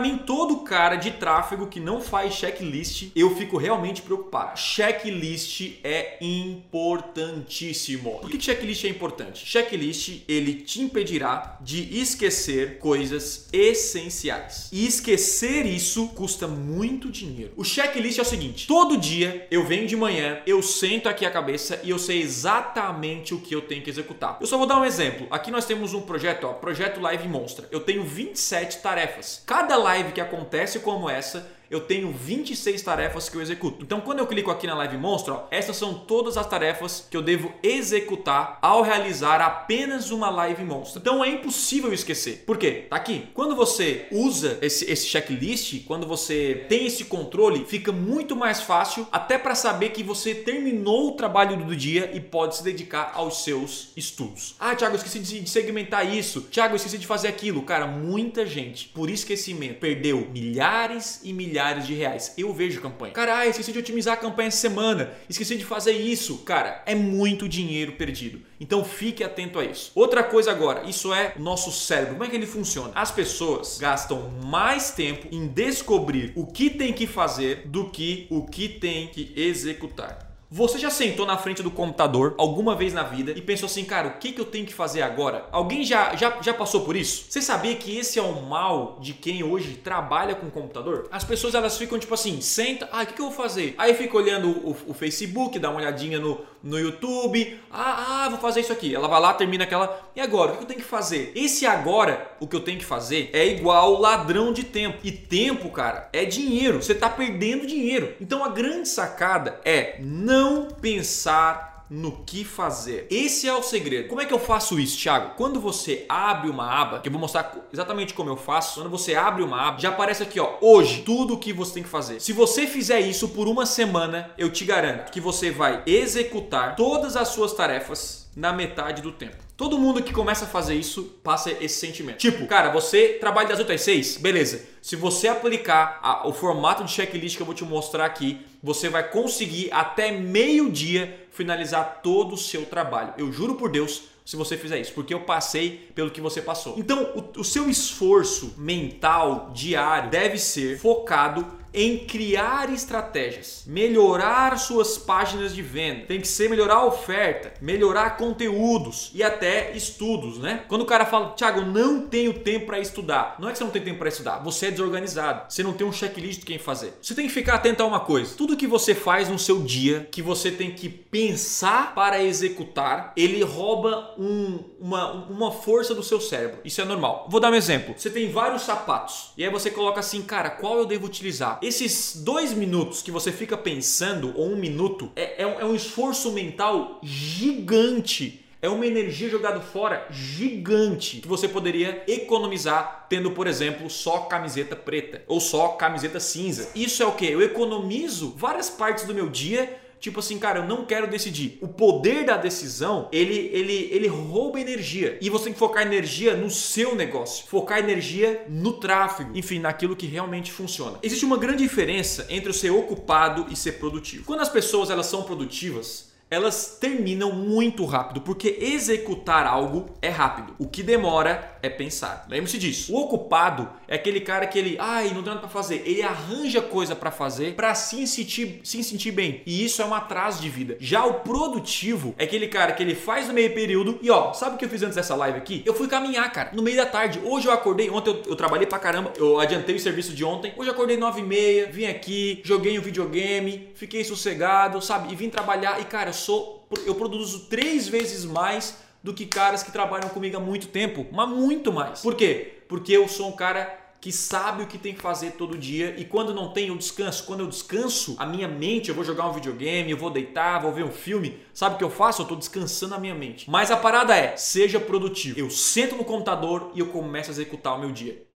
mim, todo cara de tráfego que não faz checklist, eu fico realmente preocupado. Checklist é importantíssimo. Por que checklist é importante? Checklist, ele te impedirá de esquecer coisas essenciais. E esquecer isso custa muito dinheiro. O checklist é o seguinte: todo dia eu venho de manhã, eu sento aqui a cabeça e eu sei exatamente o que eu tenho que executar. Eu só vou dar um exemplo. Aqui nós temos um projeto, ó, projeto Live Monstra. Eu tenho 27 tarefas. Cada live que acontece como essa, eu tenho 26 tarefas que eu executo. Então, quando eu clico aqui na Live Monstro, essas são todas as tarefas que eu devo executar ao realizar apenas uma Live Monstro. Então, é impossível esquecer. Por quê? Tá aqui. Quando você usa esse, esse checklist, quando você tem esse controle, fica muito mais fácil até para saber que você terminou o trabalho do dia e pode se dedicar aos seus estudos. Ah, Thiago, esqueci de segmentar isso. Thiago, esqueci de fazer aquilo. Cara, muita gente, por esquecimento, perdeu milhares e milhares milhares de reais. Eu vejo campanha. Cara, esqueci de otimizar a campanha essa semana. Esqueci de fazer isso. Cara, é muito dinheiro perdido. Então fique atento a isso. Outra coisa agora, isso é o nosso cérebro. Como é que ele funciona? As pessoas gastam mais tempo em descobrir o que tem que fazer do que o que tem que executar. Você já sentou na frente do computador alguma vez na vida e pensou assim, cara, o que, que eu tenho que fazer agora? Alguém já, já, já passou por isso? Você sabia que esse é o mal de quem hoje trabalha com computador? As pessoas elas ficam tipo assim, senta, ah, o que, que eu vou fazer? Aí fica olhando o, o Facebook, dá uma olhadinha no, no YouTube, ah, ah, vou fazer isso aqui. Ela vai lá, termina aquela, e agora? O que eu tenho que fazer? Esse agora, o que eu tenho que fazer, é igual ladrão de tempo. E tempo, cara, é dinheiro. Você está perdendo dinheiro. Então a grande sacada é não não pensar no que fazer. Esse é o segredo. Como é que eu faço isso, Thiago? Quando você abre uma aba, que eu vou mostrar exatamente como eu faço, quando você abre uma aba, já aparece aqui, ó, hoje, tudo o que você tem que fazer. Se você fizer isso por uma semana, eu te garanto que você vai executar todas as suas tarefas na metade do tempo. Todo mundo que começa a fazer isso passa esse sentimento. Tipo, cara, você trabalha das 8 às 6, beleza. Se você aplicar a, o formato de checklist que eu vou te mostrar aqui, você vai conseguir até meio-dia finalizar todo o seu trabalho. Eu juro por Deus, se você fizer isso, porque eu passei pelo que você passou. Então, o, o seu esforço mental diário deve ser focado em criar estratégias, melhorar suas páginas de venda. Tem que ser melhorar a oferta, melhorar conteúdos e até estudos, né? Quando o cara fala, Thiago, não tenho tempo para estudar. Não é que você não tem tempo para estudar, você é desorganizado. Você não tem um checklist de quem fazer. Você tem que ficar atento a uma coisa. Tudo que você faz no seu dia, que você tem que pensar para executar, ele rouba um, uma, uma força do seu cérebro. Isso é normal. Vou dar um exemplo. Você tem vários sapatos e aí você coloca assim, cara, qual eu devo utilizar? Esses dois minutos que você fica pensando, ou um minuto, é, é, um, é um esforço mental gigante é uma energia jogada fora gigante que você poderia economizar tendo, por exemplo, só camiseta preta ou só camiseta cinza. Isso é o que? Eu economizo várias partes do meu dia tipo assim, cara, eu não quero decidir. O poder da decisão, ele, ele, ele rouba energia. E você tem que focar energia no seu negócio, focar energia no tráfego, enfim, naquilo que realmente funciona. Existe uma grande diferença entre ser ocupado e ser produtivo. Quando as pessoas elas são produtivas, elas terminam muito rápido, porque executar algo é rápido. O que demora é pensar. Lembre-se disso. O ocupado é aquele cara que ele, ai, não tem nada para fazer. Ele arranja coisa para fazer para se sentir, se sentir bem. E isso é um atraso de vida. Já o produtivo é aquele cara que ele faz no meio período e ó, sabe o que eu fiz antes dessa live aqui? Eu fui caminhar, cara, no meio da tarde. Hoje eu acordei, ontem eu, eu trabalhei pra caramba, eu adiantei o serviço de ontem. Hoje eu acordei 9 e meia, vim aqui, joguei um videogame, fiquei sossegado, sabe? E vim trabalhar e cara, sou, eu produzo três vezes mais do que caras que trabalham comigo há muito tempo, mas muito mais. Por quê? Porque eu sou um cara que sabe o que tem que fazer todo dia e quando não tem eu descanso. Quando eu descanso, a minha mente, eu vou jogar um videogame, eu vou deitar, vou ver um filme. Sabe o que eu faço? Eu estou descansando a minha mente. Mas a parada é, seja produtivo. Eu sento no computador e eu começo a executar o meu dia.